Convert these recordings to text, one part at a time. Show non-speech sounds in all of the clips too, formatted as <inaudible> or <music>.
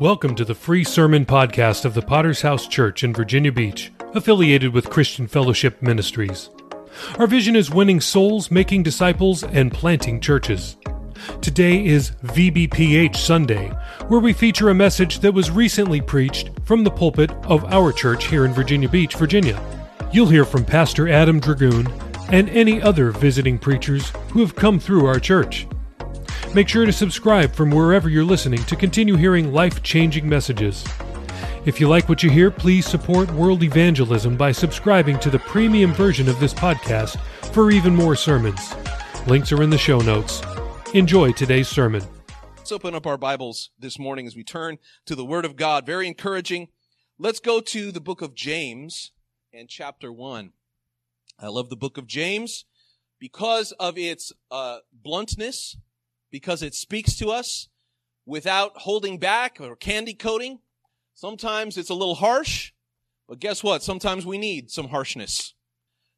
Welcome to the free sermon podcast of the Potter's House Church in Virginia Beach, affiliated with Christian Fellowship Ministries. Our vision is winning souls, making disciples, and planting churches. Today is VBPH Sunday, where we feature a message that was recently preached from the pulpit of our church here in Virginia Beach, Virginia. You'll hear from Pastor Adam Dragoon and any other visiting preachers who have come through our church. Make sure to subscribe from wherever you're listening to continue hearing life changing messages. If you like what you hear, please support world evangelism by subscribing to the premium version of this podcast for even more sermons. Links are in the show notes. Enjoy today's sermon. Let's open up our Bibles this morning as we turn to the Word of God. Very encouraging. Let's go to the book of James and chapter 1. I love the book of James because of its uh, bluntness, because it speaks to us without holding back or candy coating. Sometimes it's a little harsh, but guess what? Sometimes we need some harshness.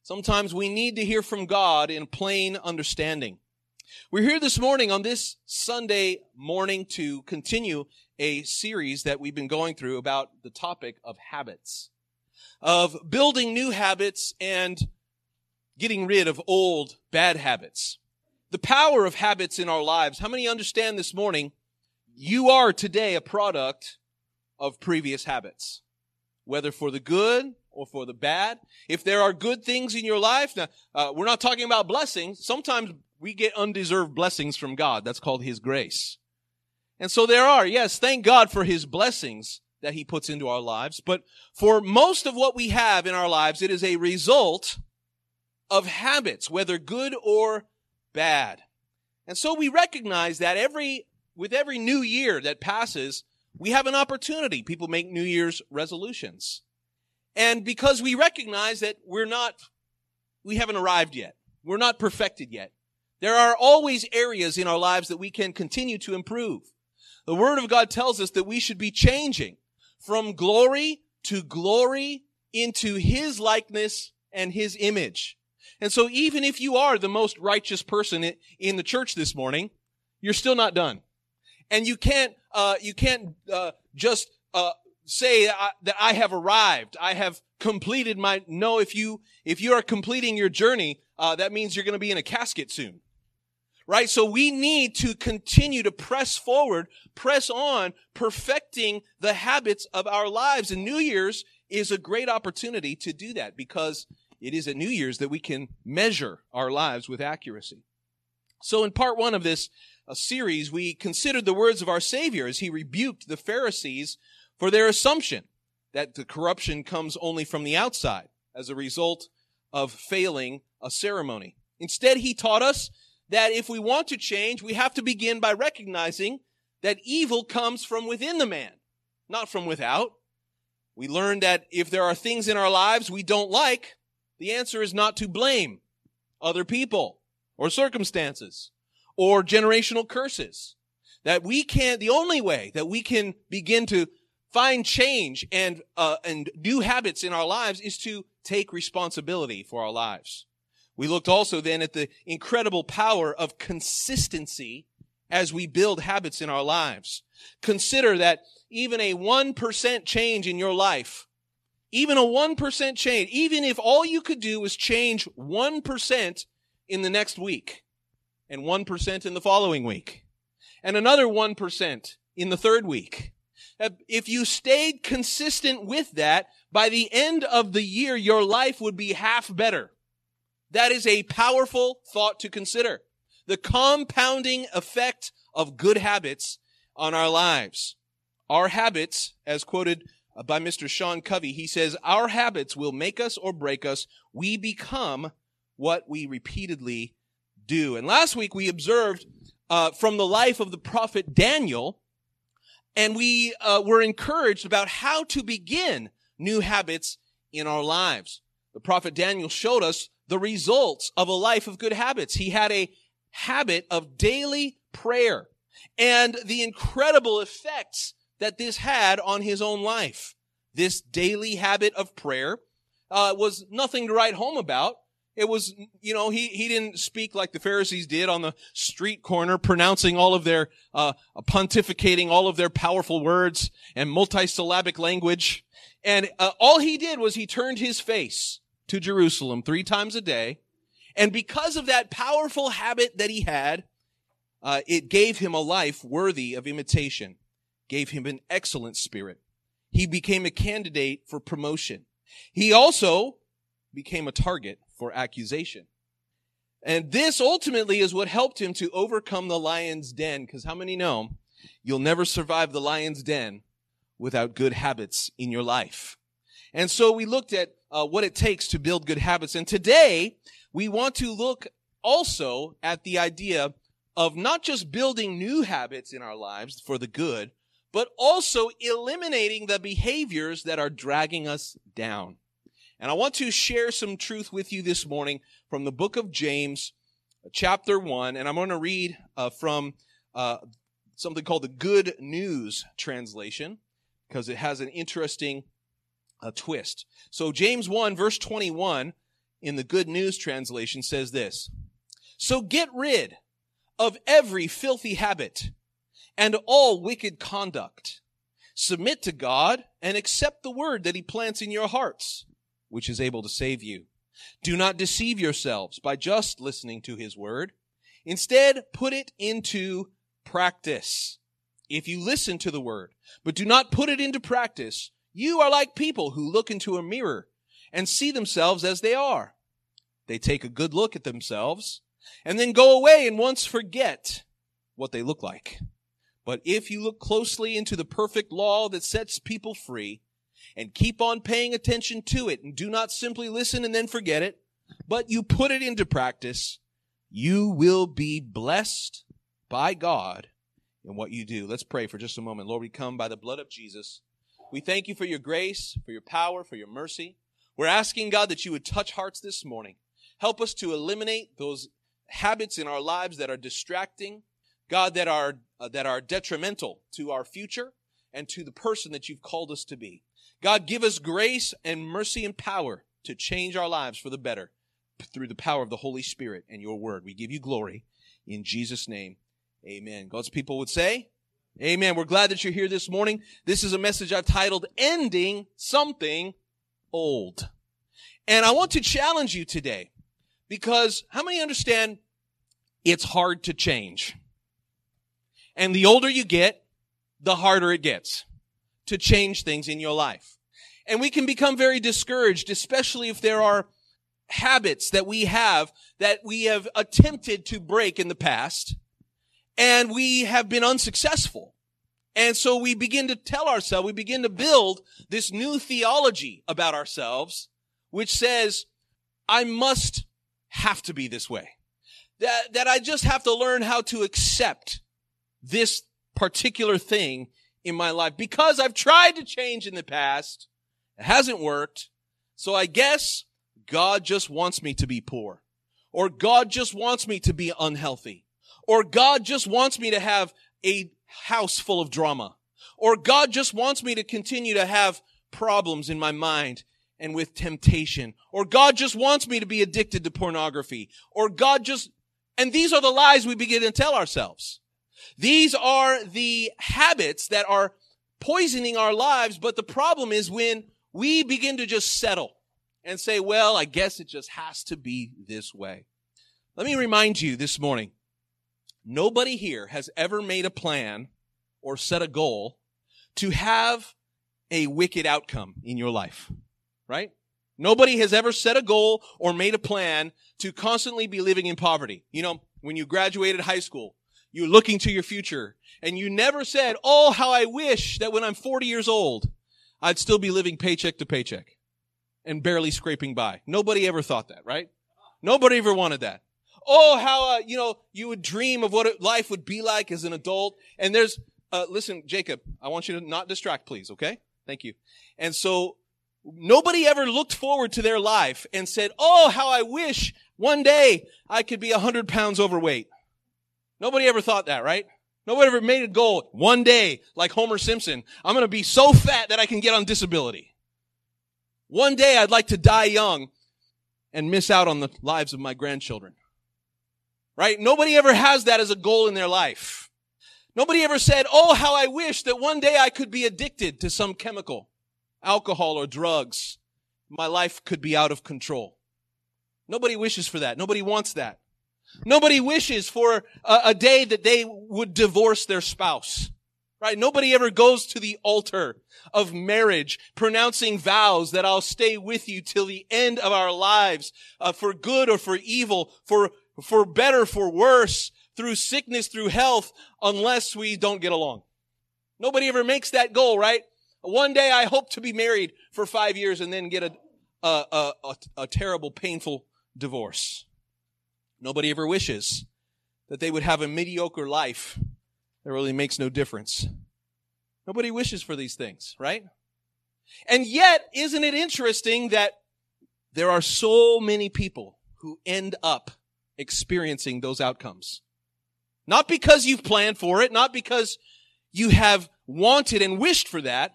Sometimes we need to hear from God in plain understanding. We're here this morning on this Sunday morning to continue a series that we've been going through about the topic of habits, of building new habits and getting rid of old bad habits the power of habits in our lives. How many understand this morning you are today a product of previous habits, whether for the good or for the bad? If there are good things in your life, now, uh, we're not talking about blessings. Sometimes we get undeserved blessings from God. That's called His grace. And so there are, yes, thank God for His blessings that He puts into our lives. But for most of what we have in our lives, it is a result of habits, whether good or bad. And so we recognize that every, with every new year that passes, we have an opportunity. People make New Year's resolutions. And because we recognize that we're not, we haven't arrived yet. We're not perfected yet. There are always areas in our lives that we can continue to improve. The Word of God tells us that we should be changing from glory to glory into His likeness and His image. And so even if you are the most righteous person in the church this morning, you're still not done. And you can't, uh, you can't, uh, just, uh, say that I have arrived. I have completed my, no, if you, if you are completing your journey, uh, that means you're going to be in a casket soon. Right? So we need to continue to press forward, press on, perfecting the habits of our lives. And New Year's is a great opportunity to do that because it is at New Year's that we can measure our lives with accuracy. So in part one of this uh, series, we considered the words of our Savior as he rebuked the Pharisees for their assumption that the corruption comes only from the outside as a result of failing a ceremony. Instead, he taught us that if we want to change, we have to begin by recognizing that evil comes from within the man, not from without. We learned that if there are things in our lives we don't like, the answer is not to blame other people or circumstances or generational curses. That we can't. the only way that we can begin to find change and, uh, and new habits in our lives is to take responsibility for our lives. We looked also then at the incredible power of consistency as we build habits in our lives. Consider that even a 1% change in your life even a 1% change, even if all you could do was change 1% in the next week and 1% in the following week and another 1% in the third week. If you stayed consistent with that, by the end of the year, your life would be half better. That is a powerful thought to consider. The compounding effect of good habits on our lives. Our habits, as quoted uh, by Mr. Sean Covey. He says, Our habits will make us or break us. We become what we repeatedly do. And last week we observed uh, from the life of the prophet Daniel, and we uh, were encouraged about how to begin new habits in our lives. The prophet Daniel showed us the results of a life of good habits. He had a habit of daily prayer and the incredible effects that this had on his own life. This daily habit of prayer uh, was nothing to write home about. It was, you know, he, he didn't speak like the Pharisees did on the street corner, pronouncing all of their, uh, pontificating all of their powerful words and multisyllabic language. And uh, all he did was he turned his face to Jerusalem three times a day. And because of that powerful habit that he had, uh, it gave him a life worthy of imitation, gave him an excellent spirit. He became a candidate for promotion. He also became a target for accusation. And this ultimately is what helped him to overcome the lion's den. Because how many know you'll never survive the lion's den without good habits in your life? And so we looked at uh, what it takes to build good habits. And today we want to look also at the idea of not just building new habits in our lives for the good, but also eliminating the behaviors that are dragging us down. And I want to share some truth with you this morning from the book of James, chapter 1. And I'm going to read uh, from uh, something called the Good News translation because it has an interesting uh, twist. So, James 1, verse 21 in the Good News translation says this So get rid of every filthy habit and all wicked conduct. Submit to God and accept the word that he plants in your hearts which is able to save you. Do not deceive yourselves by just listening to his word. Instead, put it into practice. If you listen to the word, but do not put it into practice, you are like people who look into a mirror and see themselves as they are. They take a good look at themselves and then go away and once forget what they look like. But if you look closely into the perfect law that sets people free, and keep on paying attention to it and do not simply listen and then forget it, but you put it into practice, you will be blessed by God in what you do. Let's pray for just a moment. Lord, we come by the blood of Jesus. We thank you for your grace, for your power, for your mercy. We're asking God that you would touch hearts this morning. Help us to eliminate those habits in our lives that are distracting, God, that are, uh, that are detrimental to our future and to the person that you've called us to be. God, give us grace and mercy and power to change our lives for the better through the power of the Holy Spirit and your word. We give you glory in Jesus' name. Amen. God's people would say, Amen. We're glad that you're here this morning. This is a message I've titled Ending Something Old. And I want to challenge you today because how many understand it's hard to change? And the older you get, the harder it gets to change things in your life. And we can become very discouraged, especially if there are habits that we have that we have attempted to break in the past and we have been unsuccessful. And so we begin to tell ourselves, we begin to build this new theology about ourselves, which says, I must have to be this way. That, that I just have to learn how to accept this particular thing in my life because I've tried to change in the past. It hasn't worked. So I guess God just wants me to be poor or God just wants me to be unhealthy or God just wants me to have a house full of drama or God just wants me to continue to have problems in my mind and with temptation or God just wants me to be addicted to pornography or God just, and these are the lies we begin to tell ourselves. These are the habits that are poisoning our lives. But the problem is when we begin to just settle and say, well, I guess it just has to be this way. Let me remind you this morning, nobody here has ever made a plan or set a goal to have a wicked outcome in your life, right? Nobody has ever set a goal or made a plan to constantly be living in poverty. You know, when you graduated high school, you're looking to your future. And you never said, Oh, how I wish that when I'm 40 years old, I'd still be living paycheck to paycheck and barely scraping by. Nobody ever thought that, right? Nobody ever wanted that. Oh, how, uh, you know, you would dream of what life would be like as an adult. And there's, uh, listen, Jacob, I want you to not distract, please, okay? Thank you. And so nobody ever looked forward to their life and said, Oh, how I wish one day I could be hundred pounds overweight. Nobody ever thought that, right? Nobody ever made a goal one day, like Homer Simpson, I'm going to be so fat that I can get on disability. One day I'd like to die young and miss out on the lives of my grandchildren. Right? Nobody ever has that as a goal in their life. Nobody ever said, Oh, how I wish that one day I could be addicted to some chemical, alcohol or drugs. My life could be out of control. Nobody wishes for that. Nobody wants that. Nobody wishes for a, a day that they would divorce their spouse. Right? Nobody ever goes to the altar of marriage pronouncing vows that I'll stay with you till the end of our lives, uh, for good or for evil, for, for better, for worse, through sickness, through health, unless we don't get along. Nobody ever makes that goal, right? One day I hope to be married for five years and then get a, a, a, a, a terrible, painful divorce. Nobody ever wishes that they would have a mediocre life that really makes no difference. Nobody wishes for these things, right? And yet, isn't it interesting that there are so many people who end up experiencing those outcomes? Not because you've planned for it, not because you have wanted and wished for that,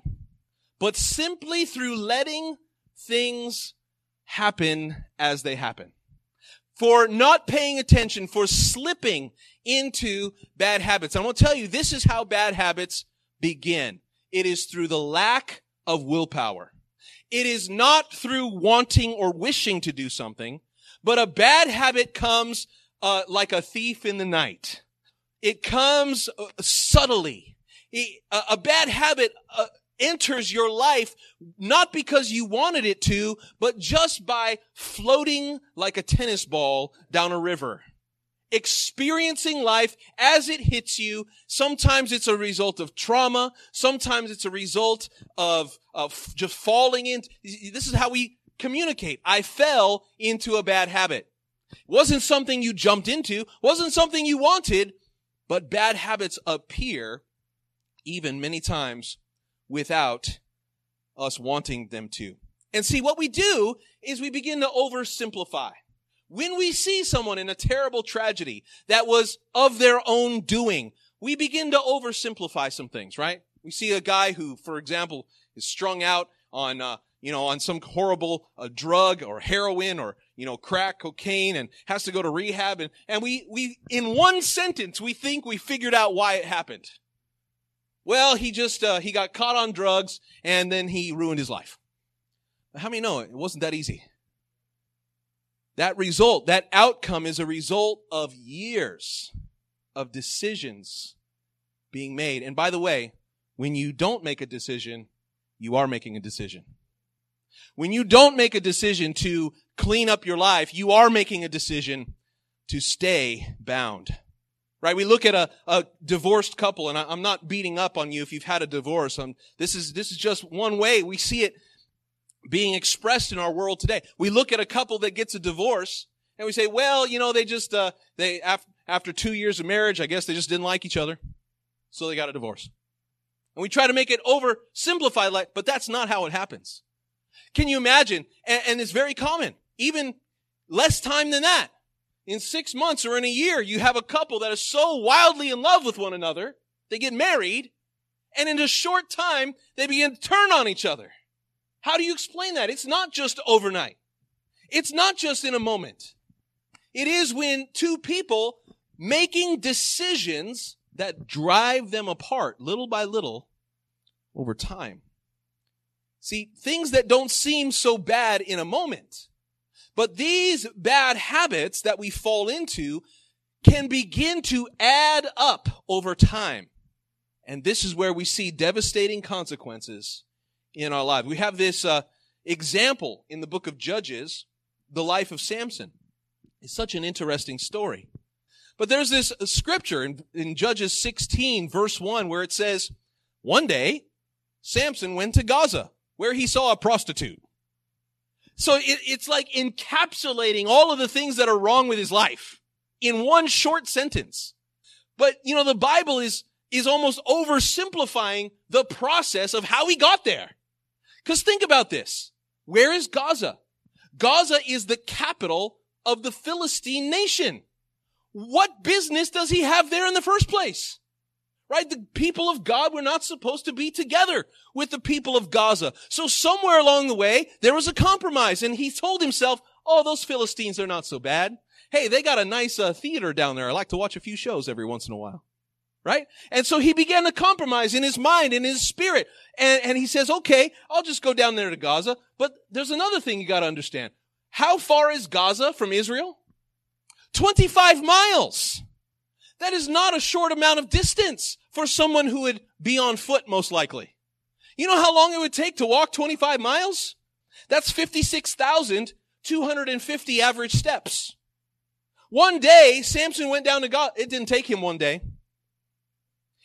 but simply through letting things happen as they happen. For not paying attention, for slipping into bad habits. I want to tell you, this is how bad habits begin. It is through the lack of willpower. It is not through wanting or wishing to do something, but a bad habit comes uh, like a thief in the night. It comes uh, subtly. A bad habit uh, enters your life not because you wanted it to, but just by floating like a tennis ball down a river. Experiencing life as it hits you. Sometimes it's a result of trauma. Sometimes it's a result of, of just falling in. This is how we communicate. I fell into a bad habit. Wasn't something you jumped into, wasn't something you wanted, but bad habits appear even many times without us wanting them to. And see, what we do is we begin to oversimplify. When we see someone in a terrible tragedy that was of their own doing, we begin to oversimplify some things, right? We see a guy who, for example, is strung out on, uh, you know, on some horrible uh, drug or heroin or you know, crack cocaine and has to go to rehab. And, and we, we, in one sentence, we think we figured out why it happened. Well, he just, uh, he got caught on drugs and then he ruined his life. How many know it? It wasn't that easy. That result, that outcome is a result of years of decisions being made. And by the way, when you don't make a decision, you are making a decision. When you don't make a decision to clean up your life, you are making a decision to stay bound. Right? We look at a, a divorced couple, and I, am not beating up on you if you've had a divorce. Um, this is, this is just one way we see it being expressed in our world today. We look at a couple that gets a divorce, and we say, well, you know, they just, uh, they, after, after two years of marriage, I guess they just didn't like each other. So they got a divorce. And we try to make it oversimplified, like, but that's not how it happens. Can you imagine? And, and it's very common even less time than that. In six months or in a year, you have a couple that is so wildly in love with one another, they get married, and in a short time, they begin to turn on each other. How do you explain that? It's not just overnight. It's not just in a moment. It is when two people making decisions that drive them apart little by little over time. See, things that don't seem so bad in a moment but these bad habits that we fall into can begin to add up over time. And this is where we see devastating consequences in our lives. We have this uh, example in the book of Judges, the life of Samson. It's such an interesting story. But there's this scripture in, in Judges 16, verse 1, where it says, One day, Samson went to Gaza, where he saw a prostitute. So it, it's like encapsulating all of the things that are wrong with his life in one short sentence. But, you know, the Bible is, is almost oversimplifying the process of how he got there. Cause think about this. Where is Gaza? Gaza is the capital of the Philistine nation. What business does he have there in the first place? Right? The people of God were not supposed to be together with the people of Gaza. So somewhere along the way, there was a compromise and he told himself, Oh, those Philistines are not so bad. Hey, they got a nice uh, theater down there. I like to watch a few shows every once in a while. Right? And so he began to compromise in his mind, in his spirit. And, and he says, okay, I'll just go down there to Gaza. But there's another thing you got to understand. How far is Gaza from Israel? 25 miles. That is not a short amount of distance for someone who would be on foot, most likely. You know how long it would take to walk 25 miles? That's 56,250 average steps. One day, Samson went down to Gaza. It didn't take him one day.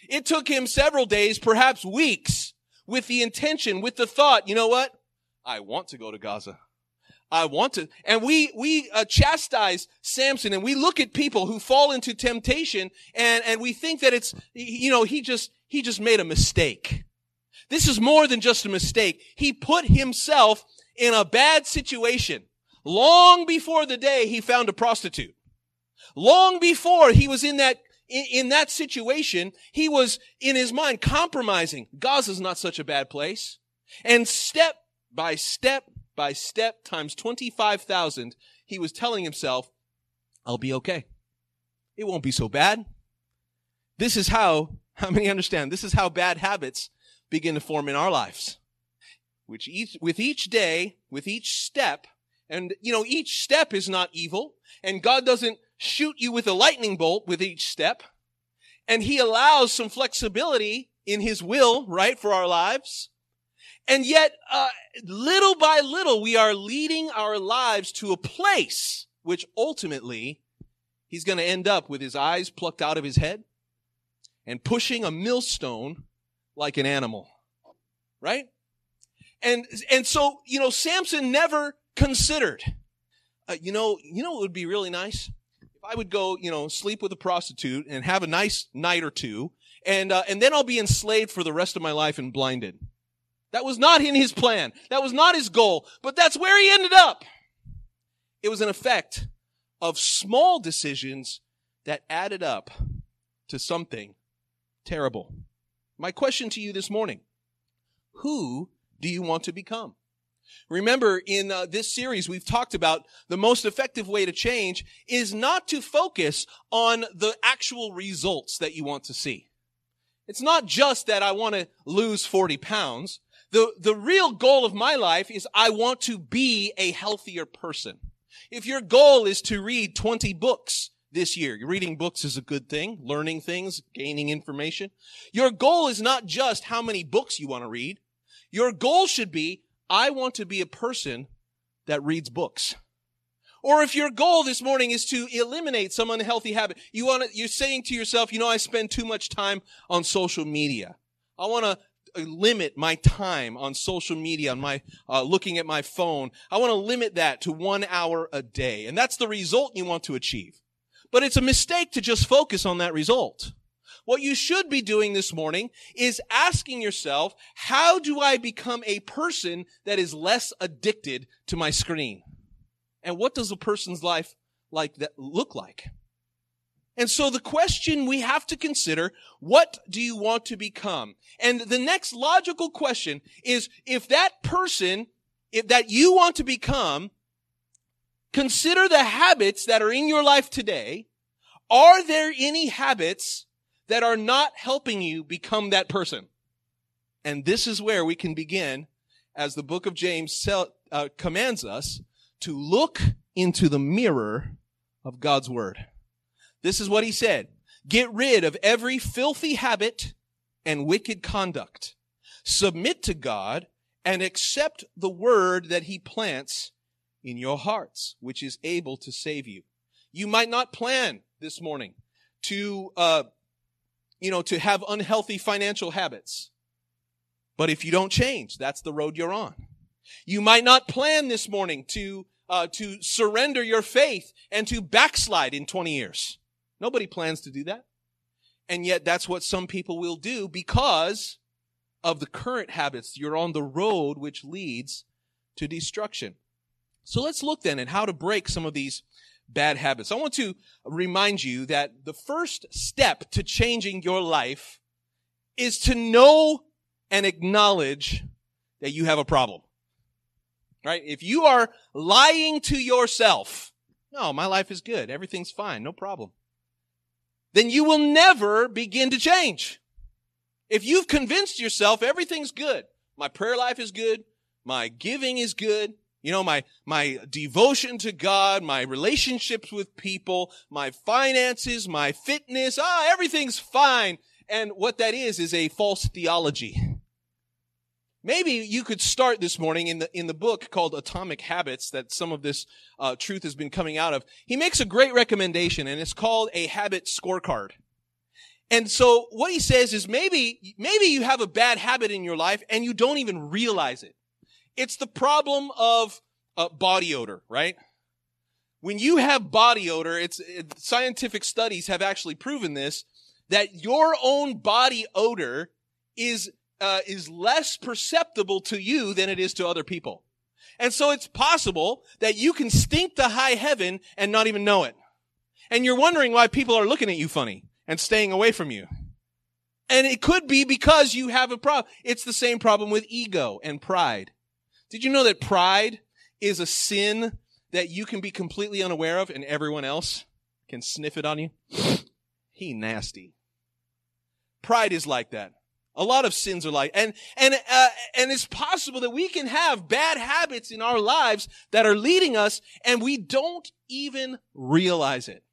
It took him several days, perhaps weeks, with the intention, with the thought, you know what? I want to go to Gaza. I want to. And we, we uh, chastise Samson and we look at people who fall into temptation and, and we think that it's, you know, he just, he just made a mistake. This is more than just a mistake. He put himself in a bad situation long before the day he found a prostitute. Long before he was in that in, in, that situation, he was in his mind compromising. Gaza's not such a bad place. And step by step by step times 25,000, he was telling himself, I'll be okay. It won't be so bad. This is how, <laughs> how many understand? This is how bad habits begin to form in our lives. Which each, with each day, with each step, and you know, each step is not evil, and God doesn't shoot you with a lightning bolt with each step, and He allows some flexibility in His will, right, for our lives. And yet, uh, little by little, we are leading our lives to a place which ultimately he's going to end up with his eyes plucked out of his head and pushing a millstone like an animal. Right? And, and so, you know, Samson never considered, uh, you know, you know, it would be really nice if I would go, you know, sleep with a prostitute and have a nice night or two and, uh, and then I'll be enslaved for the rest of my life and blinded. That was not in his plan. That was not his goal, but that's where he ended up. It was an effect of small decisions that added up to something terrible. My question to you this morning, who do you want to become? Remember, in uh, this series, we've talked about the most effective way to change is not to focus on the actual results that you want to see. It's not just that I want to lose 40 pounds. The, the real goal of my life is I want to be a healthier person. If your goal is to read 20 books this year, reading books is a good thing, learning things, gaining information. Your goal is not just how many books you want to read. Your goal should be, I want to be a person that reads books. Or if your goal this morning is to eliminate some unhealthy habit, you want to, you're saying to yourself, you know, I spend too much time on social media. I want to limit my time on social media, on my uh, looking at my phone. I want to limit that to one hour a day, and that's the result you want to achieve. But it's a mistake to just focus on that result. What you should be doing this morning is asking yourself, how do I become a person that is less addicted to my screen? And what does a person's life like that look like? And so the question we have to consider, what do you want to become? And the next logical question is, if that person, if that you want to become, consider the habits that are in your life today. Are there any habits that are not helping you become that person? And this is where we can begin, as the book of James uh, commands us, to look into the mirror of God's word. This is what he said. Get rid of every filthy habit and wicked conduct. Submit to God and accept the word that he plants in your hearts, which is able to save you. You might not plan this morning to, uh, you know, to have unhealthy financial habits. But if you don't change, that's the road you're on. You might not plan this morning to, uh, to surrender your faith and to backslide in 20 years. Nobody plans to do that. And yet that's what some people will do because of the current habits. You're on the road which leads to destruction. So let's look then at how to break some of these bad habits. I want to remind you that the first step to changing your life is to know and acknowledge that you have a problem. right? If you are lying to yourself, no, my life is good. Everything's fine. No problem. Then you will never begin to change. If you've convinced yourself everything's good, my prayer life is good, my giving is good, you know, my, my devotion to God, my relationships with people, my finances, my fitness, ah, everything's fine. And what that is, is a false theology. Maybe you could start this morning in the, in the book called Atomic Habits that some of this uh, truth has been coming out of. He makes a great recommendation and it's called a habit scorecard. And so what he says is maybe, maybe you have a bad habit in your life and you don't even realize it. It's the problem of uh, body odor, right? When you have body odor, it's it, scientific studies have actually proven this that your own body odor is uh, is less perceptible to you than it is to other people. And so it's possible that you can stink to high heaven and not even know it. And you're wondering why people are looking at you funny and staying away from you. And it could be because you have a problem. It's the same problem with ego and pride. Did you know that pride is a sin that you can be completely unaware of and everyone else can sniff it on you? <sniffs> he nasty. Pride is like that. A lot of sins are like, and, and, uh, and it's possible that we can have bad habits in our lives that are leading us and we don't even realize it.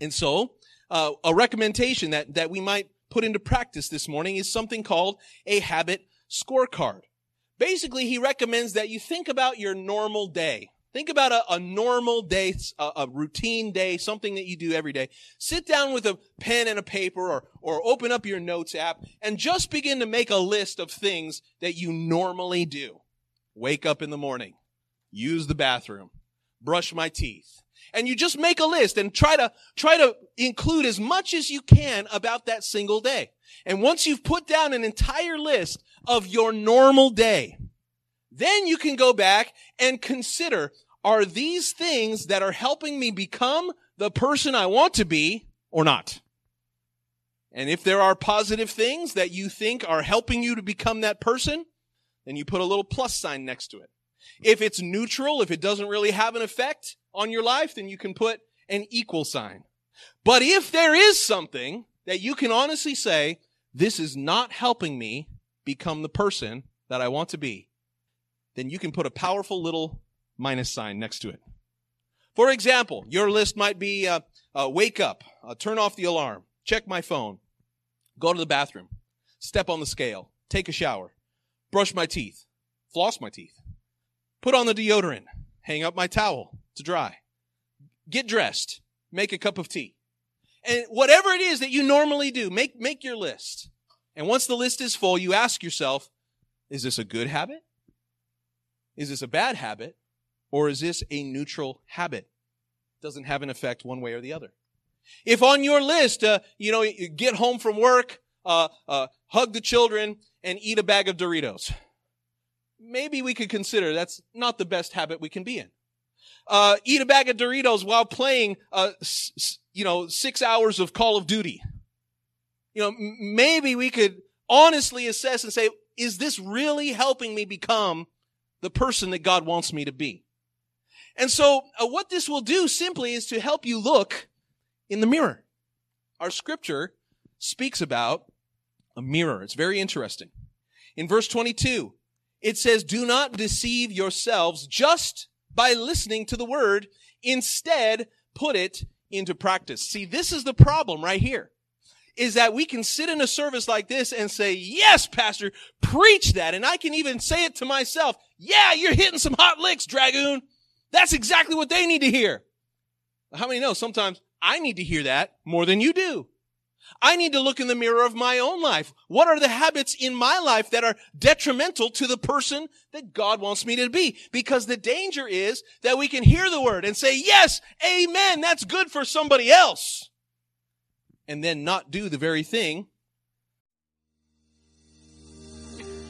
And so, uh, a recommendation that, that we might put into practice this morning is something called a habit scorecard. Basically, he recommends that you think about your normal day. Think about a, a normal day, a, a, routine day, something that you do every day. Sit down with a pen and a paper or, or open up your notes app and just begin to make a list of things that you normally do. Wake up in the morning, use the bathroom, brush my teeth, and you just make a list and try to, try to include as much as you can about that single day. And once you've put down an entire list of your normal day, then you can go back and consider, are these things that are helping me become the person I want to be or not? And if there are positive things that you think are helping you to become that person, then you put a little plus sign next to it. If it's neutral, if it doesn't really have an effect on your life, then you can put an equal sign. But if there is something that you can honestly say, this is not helping me become the person that I want to be, then you can put a powerful little minus sign next to it. For example, your list might be uh, uh, wake up, uh, turn off the alarm, check my phone, go to the bathroom, step on the scale, take a shower, brush my teeth, floss my teeth, put on the deodorant, hang up my towel to dry, get dressed, make a cup of tea. And whatever it is that you normally do, make, make your list. And once the list is full, you ask yourself, is this a good habit? Is this a bad habit? Or is this a neutral habit? Doesn't have an effect one way or the other. If on your list, uh, you know, you get home from work, uh, uh, hug the children, and eat a bag of Doritos maybe we could consider that's not the best habit we can be in. Uh, eat a bag of Doritos while playing, uh, s- you know, six hours of Call of Duty. You know, m- maybe we could honestly assess and say, is this really helping me become the person that God wants me to be? And so uh, what this will do simply is to help you look in the mirror. Our scripture speaks about a mirror. It's very interesting. In verse 22, it says, do not deceive yourselves just by listening to the word. Instead, put it into practice. See, this is the problem right here. Is that we can sit in a service like this and say, yes, pastor, preach that. And I can even say it to myself. Yeah, you're hitting some hot licks, Dragoon. That's exactly what they need to hear. How many know sometimes I need to hear that more than you do? I need to look in the mirror of my own life. What are the habits in my life that are detrimental to the person that God wants me to be? Because the danger is that we can hear the word and say, yes, amen, that's good for somebody else. And then not do the very thing.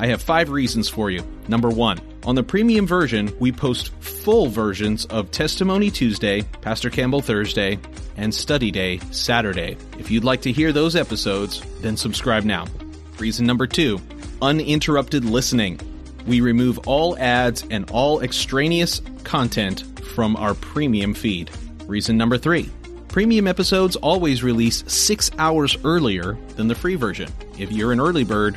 I have five reasons for you. Number one, on the premium version, we post full versions of Testimony Tuesday, Pastor Campbell Thursday, and Study Day Saturday. If you'd like to hear those episodes, then subscribe now. Reason number two, uninterrupted listening. We remove all ads and all extraneous content from our premium feed. Reason number three, Premium episodes always release six hours earlier than the free version. If you're an early bird,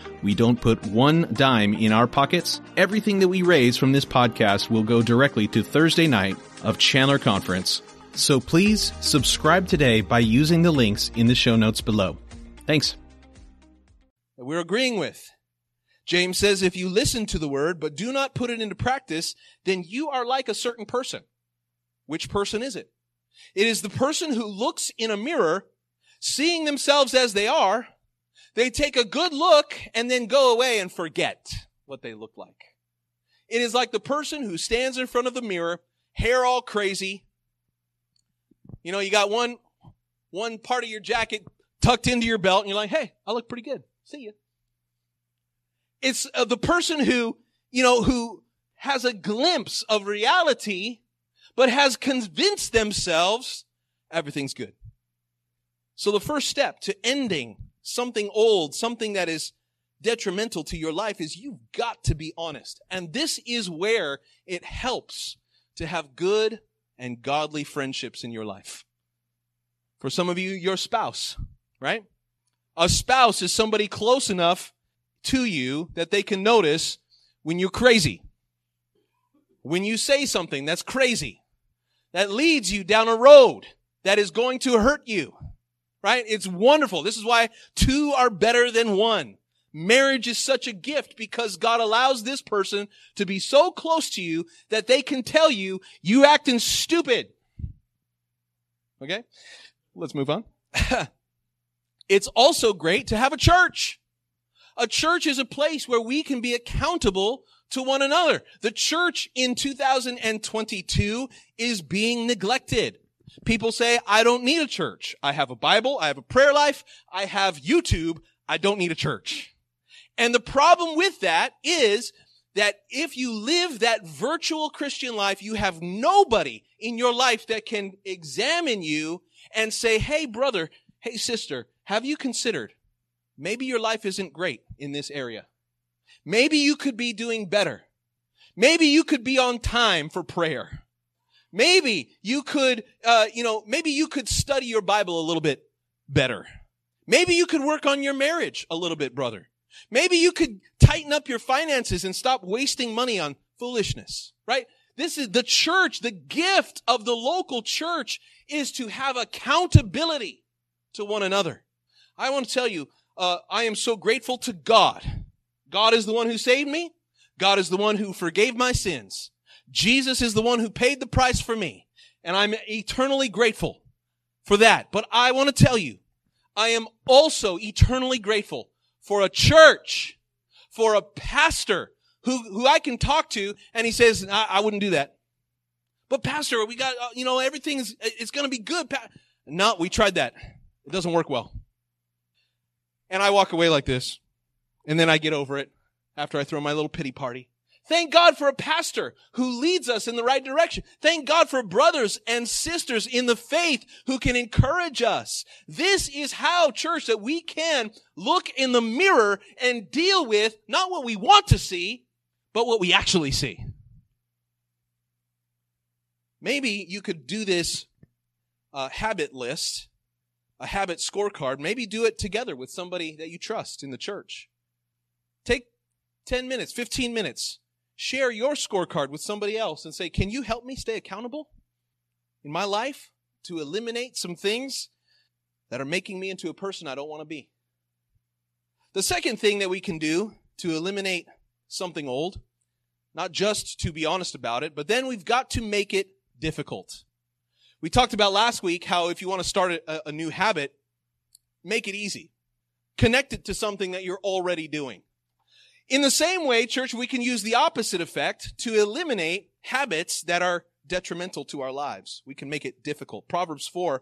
We don't put one dime in our pockets. Everything that we raise from this podcast will go directly to Thursday night of Chandler Conference. So please subscribe today by using the links in the show notes below. Thanks. We're agreeing with. James says, if you listen to the word but do not put it into practice, then you are like a certain person. Which person is it? It is the person who looks in a mirror, seeing themselves as they are. They take a good look and then go away and forget what they look like. It is like the person who stands in front of the mirror, hair all crazy. You know, you got one, one part of your jacket tucked into your belt and you're like, Hey, I look pretty good. See you. It's uh, the person who, you know, who has a glimpse of reality but has convinced themselves everything's good. So the first step to ending something old, something that is detrimental to your life is you've got to be honest. And this is where it helps to have good and godly friendships in your life. For some of you, your spouse, right? A spouse is somebody close enough to you that they can notice when you're crazy. When you say something that's crazy that leads you down a road that is going to hurt you. Right? It's wonderful. This is why two are better than one. Marriage is such a gift because God allows this person to be so close to you that they can tell you, you acting stupid. Okay? Let's move on. <laughs> it's also great to have a church. A church is a place where we can be accountable to one another. The church in 2022 is being neglected. People say, I don't need a church. I have a Bible. I have a prayer life. I have YouTube. I don't need a church. And the problem with that is that if you live that virtual Christian life, you have nobody in your life that can examine you and say, Hey, brother, hey, sister, have you considered maybe your life isn't great in this area? Maybe you could be doing better. Maybe you could be on time for prayer. Maybe you could, uh, you know, maybe you could study your Bible a little bit better. Maybe you could work on your marriage a little bit, brother. Maybe you could tighten up your finances and stop wasting money on foolishness, right? This is the church. The gift of the local church is to have accountability to one another. I want to tell you, uh, I am so grateful to God God is the one who saved me. God is the one who forgave my sins. Jesus is the one who paid the price for me. And I'm eternally grateful for that. But I want to tell you, I am also eternally grateful for a church, for a pastor who, who I can talk to and he says, I, I wouldn't do that. But pastor, we got, uh, you know, everything is, it's going to be good. Pa-. No, we tried that. It doesn't work well. And I walk away like this. And then I get over it after I throw my little pity party. Thank God for a pastor who leads us in the right direction. Thank God for brothers and sisters in the faith who can encourage us. This is how, church, that we can look in the mirror and deal with not what we want to see, but what we actually see. Maybe you could do this uh, habit list, a habit scorecard. Maybe do it together with somebody that you trust in the church. Take 10 minutes, 15 minutes. Share your scorecard with somebody else and say, Can you help me stay accountable in my life to eliminate some things that are making me into a person I don't want to be? The second thing that we can do to eliminate something old, not just to be honest about it, but then we've got to make it difficult. We talked about last week how if you want to start a, a new habit, make it easy. Connect it to something that you're already doing. In the same way, church, we can use the opposite effect to eliminate habits that are detrimental to our lives. We can make it difficult. Proverbs 4,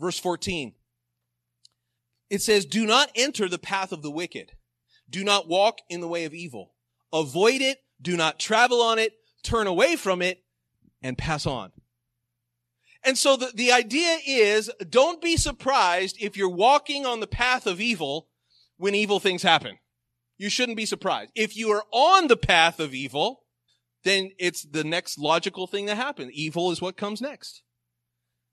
verse 14. It says, Do not enter the path of the wicked. Do not walk in the way of evil. Avoid it. Do not travel on it. Turn away from it and pass on. And so the, the idea is don't be surprised if you're walking on the path of evil when evil things happen. You shouldn't be surprised. If you are on the path of evil, then it's the next logical thing to happen. Evil is what comes next.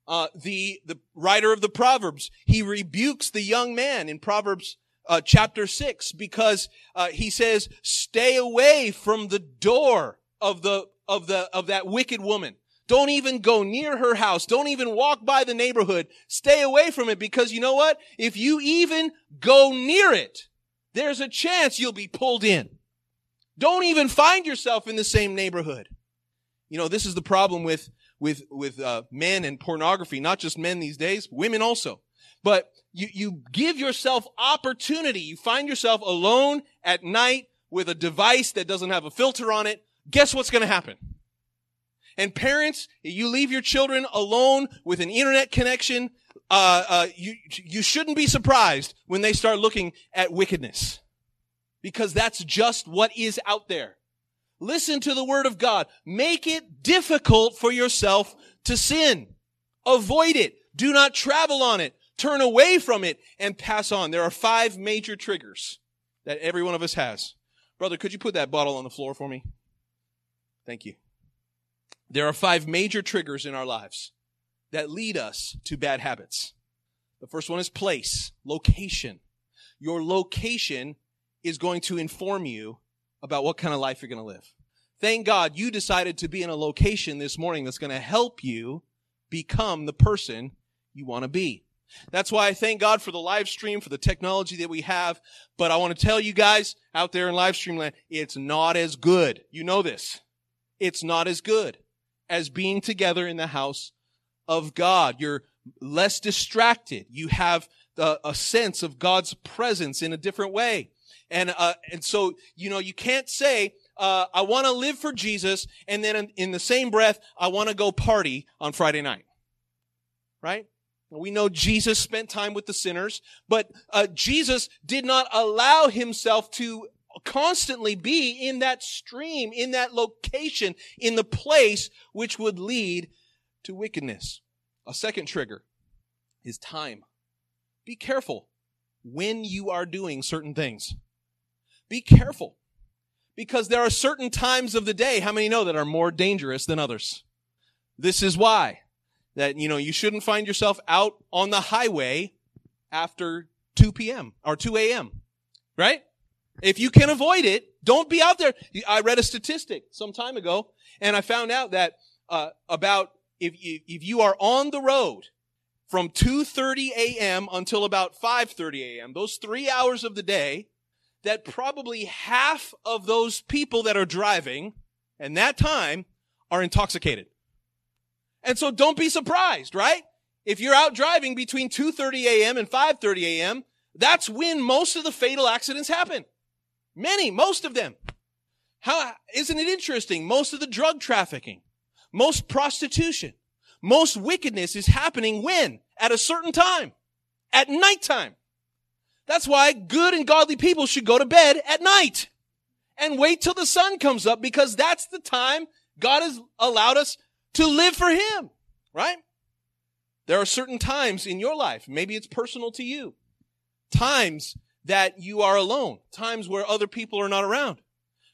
Uh, the the writer of the Proverbs he rebukes the young man in Proverbs uh, chapter six because uh, he says, "Stay away from the door of the of the of that wicked woman." Don't even go near her house. Don't even walk by the neighborhood. Stay away from it because you know what? If you even go near it, there's a chance you'll be pulled in. Don't even find yourself in the same neighborhood. You know, this is the problem with with with uh, men and pornography. Not just men these days, women also. But you you give yourself opportunity. You find yourself alone at night with a device that doesn't have a filter on it. Guess what's going to happen? And parents, you leave your children alone with an internet connection. Uh, uh, you you shouldn't be surprised when they start looking at wickedness, because that's just what is out there. Listen to the word of God. Make it difficult for yourself to sin. Avoid it. Do not travel on it. Turn away from it and pass on. There are five major triggers that every one of us has. Brother, could you put that bottle on the floor for me? Thank you. There are five major triggers in our lives that lead us to bad habits. The first one is place, location. Your location is going to inform you about what kind of life you're going to live. Thank God you decided to be in a location this morning that's going to help you become the person you want to be. That's why I thank God for the live stream, for the technology that we have. But I want to tell you guys out there in live stream land, it's not as good. You know this. It's not as good as being together in the house of God. You're less distracted. You have a, a sense of God's presence in a different way. And, uh, and so, you know, you can't say, uh, I want to live for Jesus, and then in, in the same breath, I want to go party on Friday night. Right? We know Jesus spent time with the sinners, but uh, Jesus did not allow himself to constantly be in that stream, in that location, in the place which would lead to wickedness. A second trigger is time. Be careful when you are doing certain things. Be careful. Because there are certain times of the day, how many know that are more dangerous than others? This is why that, you know, you shouldn't find yourself out on the highway after 2 p.m. or 2 a.m. Right? If you can avoid it, don't be out there. I read a statistic some time ago and I found out that, uh, about if you, if you are on the road from 2.30 a.m. until about 5.30 a.m., those three hours of the day, that probably half of those people that are driving and that time are intoxicated. And so don't be surprised, right? If you're out driving between 2:30 a.m. and 5:30 a.m., that's when most of the fatal accidents happen. Many, most of them. How isn't it interesting? Most of the drug trafficking, most prostitution, most wickedness is happening when? At a certain time. At nighttime. That's why good and godly people should go to bed at night and wait till the sun comes up because that's the time God has allowed us to live for Him, right? There are certain times in your life, maybe it's personal to you, times that you are alone, times where other people are not around.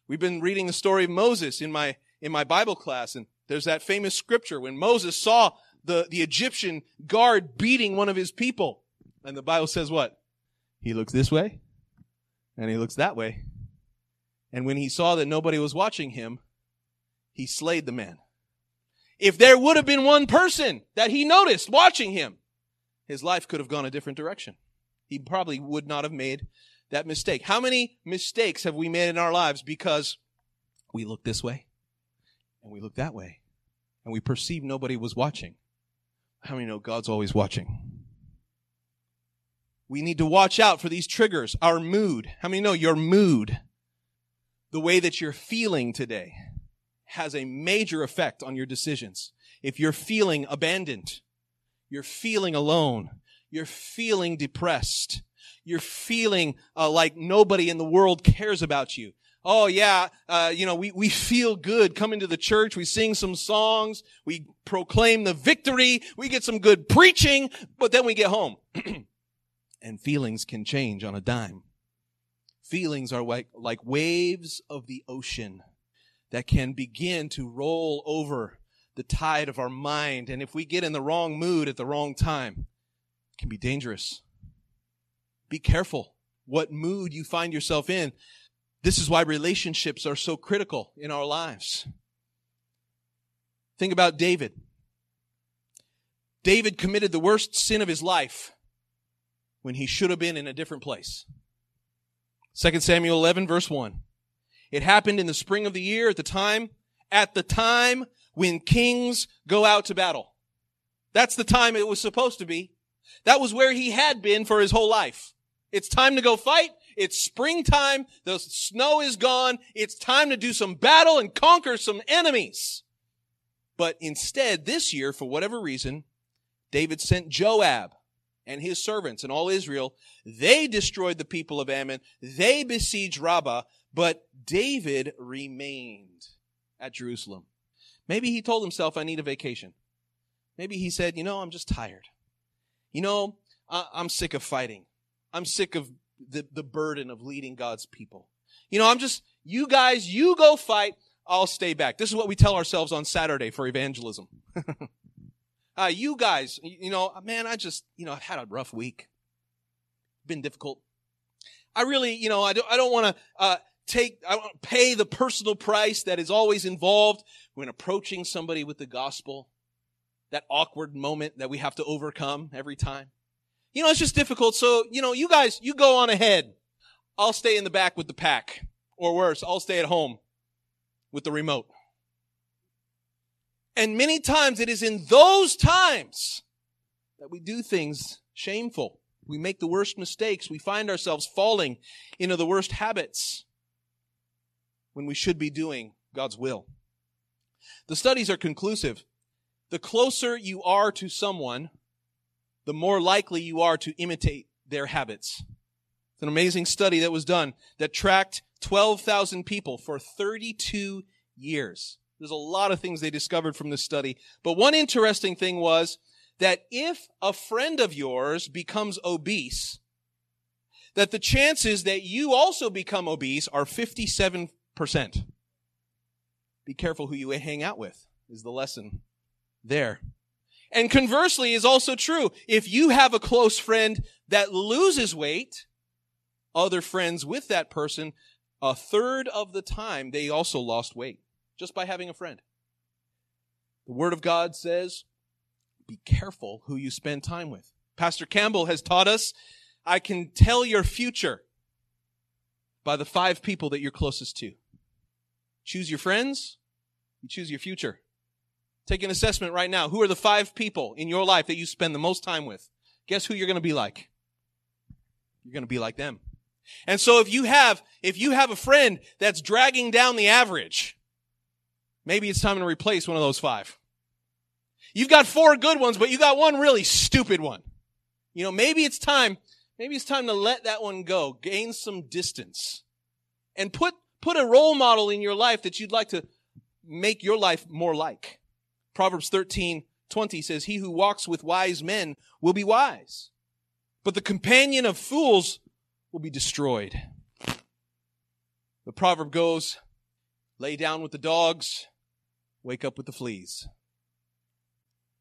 We've been reading the story of Moses in my, in my Bible class, and there's that famous scripture when Moses saw the, the Egyptian guard beating one of his people. And the Bible says what? He looks this way and he looks that way. And when he saw that nobody was watching him, he slayed the man. If there would have been one person that he noticed watching him, his life could have gone a different direction. He probably would not have made that mistake. How many mistakes have we made in our lives because we look this way and we look that way and we perceive nobody was watching? How many know God's always watching? We need to watch out for these triggers. Our mood. How many know your mood, the way that you're feeling today, has a major effect on your decisions. If you're feeling abandoned, you're feeling alone, you're feeling depressed, you're feeling uh, like nobody in the world cares about you. Oh yeah, uh, you know, we, we feel good coming to the church. We sing some songs. We proclaim the victory. We get some good preaching, but then we get home. <clears throat> and feelings can change on a dime. Feelings are like, like waves of the ocean that can begin to roll over the tide of our mind. And if we get in the wrong mood at the wrong time, it can be dangerous. Be careful what mood you find yourself in. This is why relationships are so critical in our lives. Think about David. David committed the worst sin of his life when he should have been in a different place. 2 Samuel 11 verse 1. It happened in the spring of the year at the time, at the time when kings go out to battle. That's the time it was supposed to be. That was where he had been for his whole life. It's time to go fight. It's springtime. The snow is gone. It's time to do some battle and conquer some enemies. But instead, this year, for whatever reason, David sent Joab, and his servants and all Israel, they destroyed the people of Ammon. They besieged Rabbah, but David remained at Jerusalem. Maybe he told himself, I need a vacation. Maybe he said, you know, I'm just tired. You know, I'm sick of fighting. I'm sick of the, the burden of leading God's people. You know, I'm just, you guys, you go fight. I'll stay back. This is what we tell ourselves on Saturday for evangelism. <laughs> Uh, you guys, you know, man, I just, you know, I've had a rough week. Been difficult. I really, you know, I don't, I don't want to, uh, take, I want to pay the personal price that is always involved when approaching somebody with the gospel. That awkward moment that we have to overcome every time. You know, it's just difficult. So, you know, you guys, you go on ahead. I'll stay in the back with the pack. Or worse, I'll stay at home with the remote. And many times it is in those times that we do things shameful. We make the worst mistakes. We find ourselves falling into the worst habits when we should be doing God's will. The studies are conclusive. The closer you are to someone, the more likely you are to imitate their habits. It's an amazing study that was done that tracked 12,000 people for 32 years. There's a lot of things they discovered from this study. But one interesting thing was that if a friend of yours becomes obese, that the chances that you also become obese are 57%. Be careful who you hang out with, is the lesson there. And conversely is also true. If you have a close friend that loses weight, other friends with that person, a third of the time they also lost weight just by having a friend. The Word of God says, be careful who you spend time with. Pastor Campbell has taught us, I can tell your future by the five people that you're closest to. Choose your friends, you choose your future. Take an assessment right now. Who are the five people in your life that you spend the most time with? Guess who you're going to be like? You're going to be like them. And so if you have, if you have a friend that's dragging down the average, Maybe it's time to replace one of those five. You've got four good ones, but you got one really stupid one. You know, maybe it's time, maybe it's time to let that one go, gain some distance, and put, put a role model in your life that you'd like to make your life more like. Proverbs 13, 20 says, He who walks with wise men will be wise, but the companion of fools will be destroyed. The proverb goes, Lay down with the dogs, wake up with the fleas.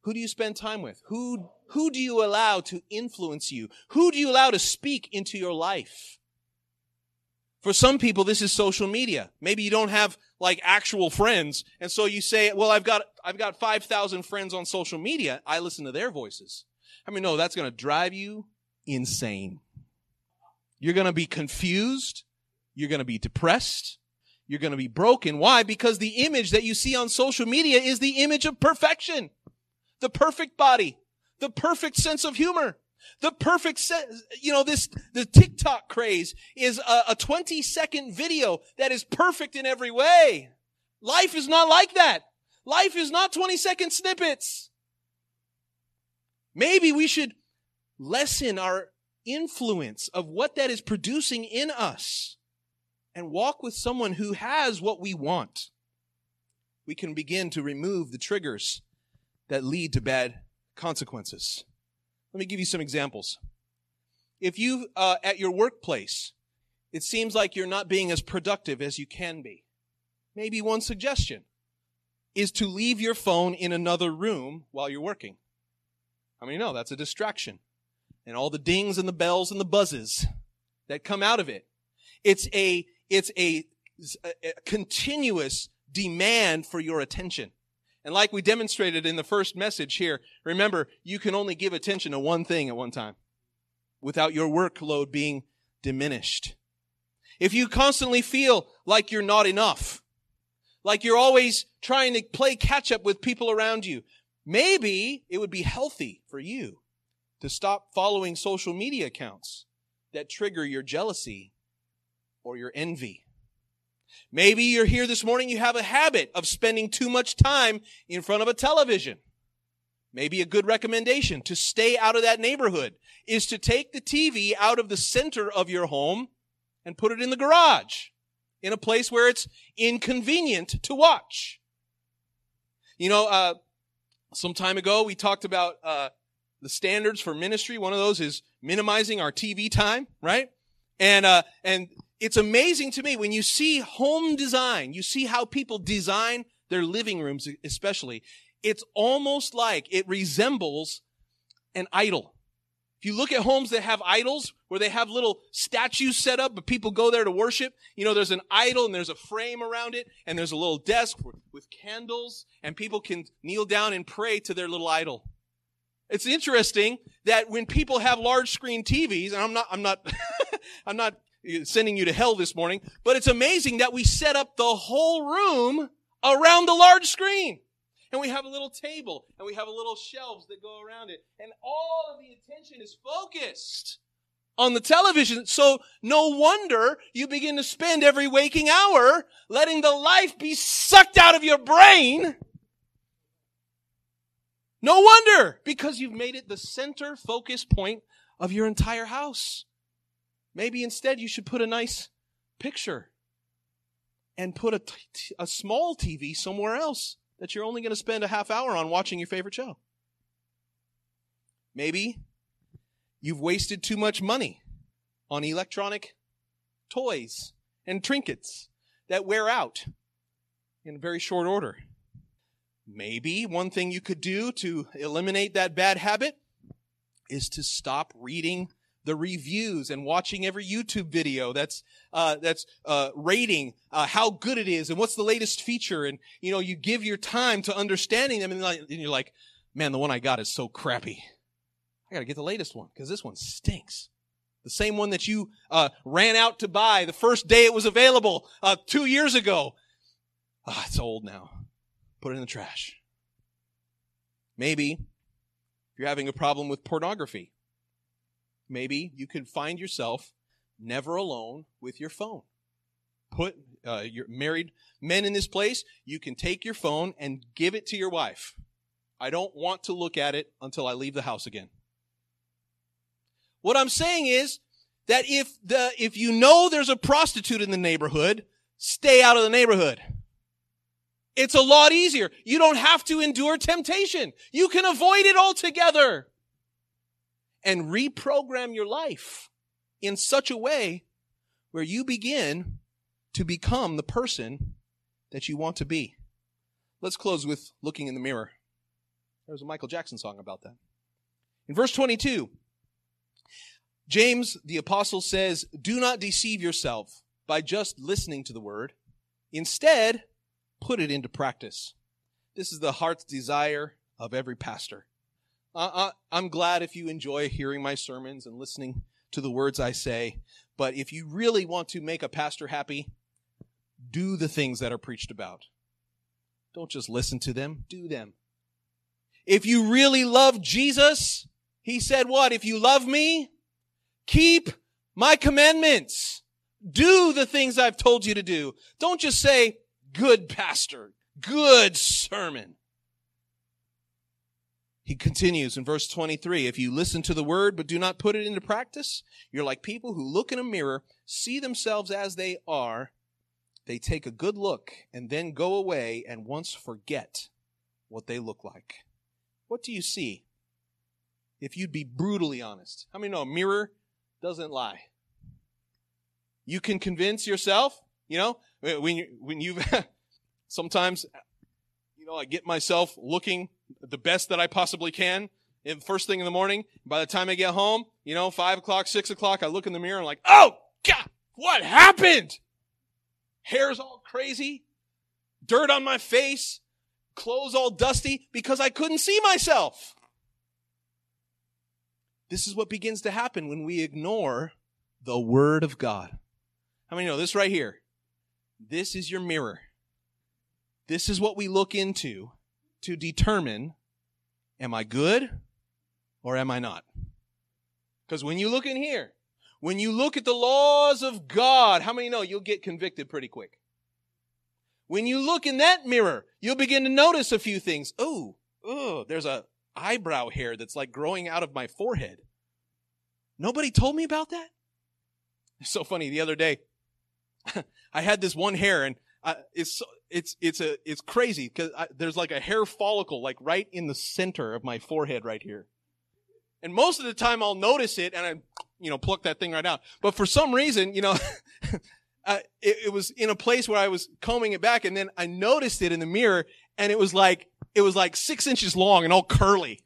Who do you spend time with? Who, who do you allow to influence you? Who do you allow to speak into your life? For some people, this is social media. Maybe you don't have like actual friends. And so you say, well, I've got, I've got 5,000 friends on social media. I listen to their voices. I mean, no, that's going to drive you insane. You're going to be confused. You're going to be depressed. You're going to be broken. Why? Because the image that you see on social media is the image of perfection. The perfect body. The perfect sense of humor. The perfect set, you know, this, the TikTok craze is a, a 20 second video that is perfect in every way. Life is not like that. Life is not 20 second snippets. Maybe we should lessen our influence of what that is producing in us and walk with someone who has what we want. We can begin to remove the triggers that lead to bad consequences. Let me give you some examples. If you, uh, at your workplace, it seems like you're not being as productive as you can be, maybe one suggestion is to leave your phone in another room while you're working. How many know that's a distraction? And all the dings and the bells and the buzzes that come out of it. It's a, it's a, a continuous demand for your attention. And like we demonstrated in the first message here, remember, you can only give attention to one thing at one time without your workload being diminished. If you constantly feel like you're not enough, like you're always trying to play catch up with people around you, maybe it would be healthy for you to stop following social media accounts that trigger your jealousy or your envy. Maybe you're here this morning, you have a habit of spending too much time in front of a television. Maybe a good recommendation to stay out of that neighborhood is to take the TV out of the center of your home and put it in the garage in a place where it's inconvenient to watch. You know, uh, some time ago we talked about uh, the standards for ministry. One of those is minimizing our TV time, right? And uh, and it's amazing to me when you see home design, you see how people design their living rooms, especially. It's almost like it resembles an idol. If you look at homes that have idols, where they have little statues set up, but people go there to worship, you know, there's an idol and there's a frame around it, and there's a little desk with candles, and people can kneel down and pray to their little idol. It's interesting that when people have large screen TVs, and I'm not, I'm not, <laughs> I'm not sending you to hell this morning, but it's amazing that we set up the whole room around the large screen. And we have a little table and we have a little shelves that go around it. And all of the attention is focused on the television. So no wonder you begin to spend every waking hour letting the life be sucked out of your brain. No wonder because you've made it the center focus point of your entire house. Maybe instead you should put a nice picture and put a, small TV somewhere else that you're only going to spend a half hour on watching your favorite show. Maybe you've wasted too much money on electronic toys and trinkets that wear out in very short order. Maybe one thing you could do to eliminate that bad habit is to stop reading the reviews and watching every YouTube video that's uh, that's uh, rating uh, how good it is and what's the latest feature, and you know you give your time to understanding them, and, like, and you're like, man, the one I got is so crappy. I got to get the latest one because this one stinks. The same one that you uh, ran out to buy the first day it was available uh, two years ago. Ah, it's old now. Put it in the trash. Maybe you're having a problem with pornography, maybe you could find yourself never alone with your phone. Put uh, your married men in this place, you can take your phone and give it to your wife. I don't want to look at it until I leave the house again. What I'm saying is that if the if you know there's a prostitute in the neighborhood, stay out of the neighborhood. It's a lot easier. You don't have to endure temptation. You can avoid it altogether and reprogram your life in such a way where you begin to become the person that you want to be. Let's close with looking in the mirror. There's a Michael Jackson song about that. In verse 22, James the apostle says, Do not deceive yourself by just listening to the word. Instead, put it into practice. This is the heart's desire of every pastor. Uh, I'm glad if you enjoy hearing my sermons and listening to the words I say, But if you really want to make a pastor happy, do the things that are preached about. Don't just listen to them, do them. If you really love Jesus, he said what? If you love me, keep my commandments. Do the things I've told you to do. Don't just say, good pastor, good sermon. He continues in verse 23, if you listen to the word but do not put it into practice, you're like people who look in a mirror, see themselves as they are, they take a good look and then go away and once forget what they look like. What do you see? If you'd be brutally honest. How many know a mirror doesn't lie? You can convince yourself, you know, when you, when you've <laughs> sometimes, you know, I get myself looking the best that I possibly can. And first thing in the morning, by the time I get home, you know, five o'clock, six o'clock, I look in the mirror and I'm like, oh God, what happened? Hair's all crazy, dirt on my face, clothes all dusty because I couldn't see myself. This is what begins to happen when we ignore the Word of God. How many know this right here? This is your mirror. This is what we look into to determine am I good or am I not? Because when you look in here, when you look at the laws of God, how many know you'll get convicted pretty quick? When you look in that mirror, you'll begin to notice a few things. Oh, oh, there's a eyebrow hair that's like growing out of my forehead. Nobody told me about that? It's so funny. The other day, <laughs> I had this one hair and I, it's, it's, it's a, it's crazy because there's like a hair follicle like right in the center of my forehead right here. And most of the time I'll notice it and I, you know, pluck that thing right out. But for some reason, you know, <laughs> uh, it, it was in a place where I was combing it back and then I noticed it in the mirror and it was like, it was like six inches long and all curly.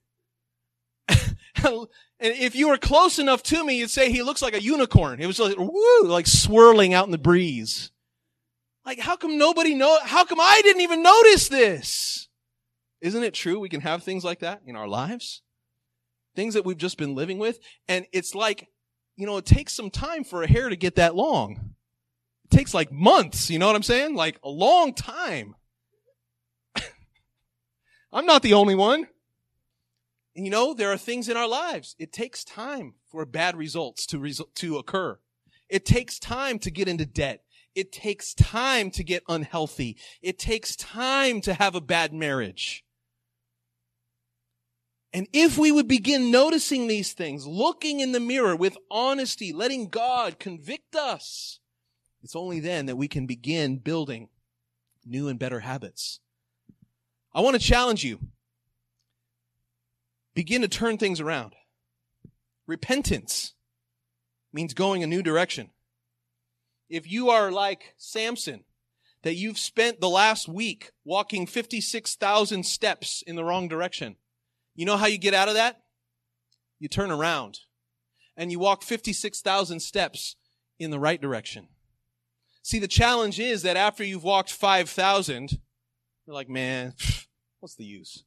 <laughs> and if you were close enough to me, you'd say he looks like a unicorn. It was like, woo, like swirling out in the breeze. Like, how come nobody know, how come I didn't even notice this? Isn't it true we can have things like that in our lives? things that we've just been living with. And it's like, you know, it takes some time for a hair to get that long. It takes like months, you know what I'm saying? Like a long time. <laughs> I'm not the only one. You know, there are things in our lives. It takes time for bad results to, resu- to occur. It takes time to get into debt. It takes time to get unhealthy. It takes time to have a bad marriage. And if we would begin noticing these things, looking in the mirror with honesty, letting God convict us, it's only then that we can begin building new and better habits. I want to challenge you. Begin to turn things around. Repentance means going a new direction. If you are like Samson, that you've spent the last week walking 56,000 steps in the wrong direction, you know how you get out of that? You turn around and you walk 56,000 steps in the right direction. See, the challenge is that after you've walked 5,000, you're like, man, what's the use?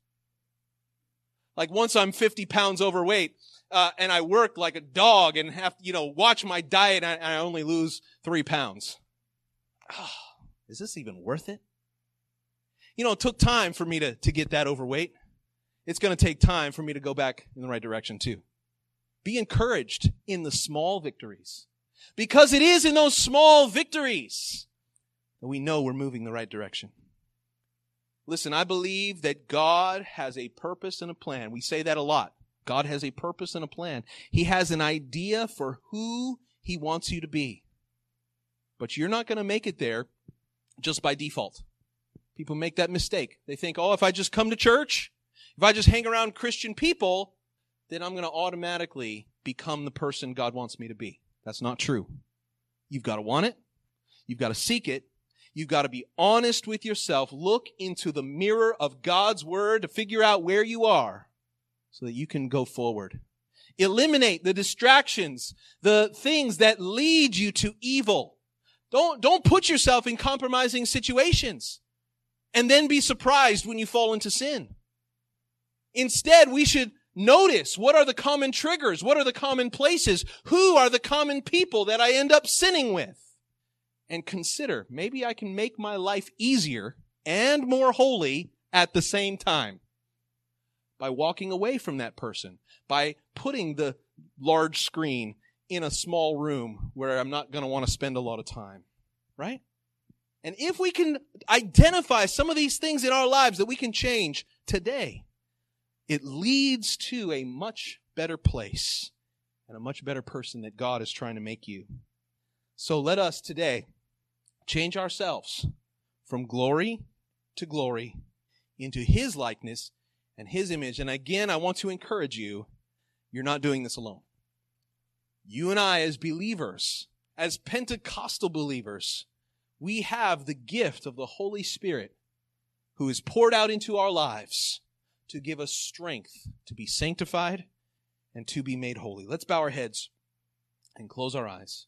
Like once I'm 50 pounds overweight, uh, and I work like a dog and have, you know, watch my diet and I only lose three pounds. Oh, <sighs> is this even worth it? You know, it took time for me to, to get that overweight it's going to take time for me to go back in the right direction too. Be encouraged in the small victories. Because it is in those small victories that we know we're moving the right direction. Listen, I believe that God has a purpose and a plan. We say that a lot. God has a purpose and a plan. He has an idea for who he wants you to be. But you're not going to make it there just by default. People make that mistake. They think, oh, if I just come to church, if I just hang around Christian people, then I'm going to automatically become the person God wants me to be. That's not true. You've got to want it. You've got to seek it. You've got to be honest with yourself. Look into the mirror of God's word to figure out where you are so that you can go forward. Eliminate the distractions, the things that lead you to evil. Don't, don't put yourself in compromising situations and then be surprised when you fall into sin. Instead, we should Notice what are the common triggers? What are the common places? Who are the common people that I end up sinning with? And consider, maybe I can make my life easier and more holy at the same time by walking away from that person, by putting the large screen in a small room where I'm not going to want to spend a lot of time, right? And if we can identify some of these things in our lives that we can change today, it leads to a much better place and a much better person that God is trying to make you. So let us today change ourselves from glory to glory into His likeness and His image. And again, I want to encourage you, you're not doing this alone. You and I, as believers, as Pentecostal believers, we have the gift of the Holy Spirit who is poured out into our lives to give us strength to be sanctified and to be made holy. Let's bow our heads and close our eyes.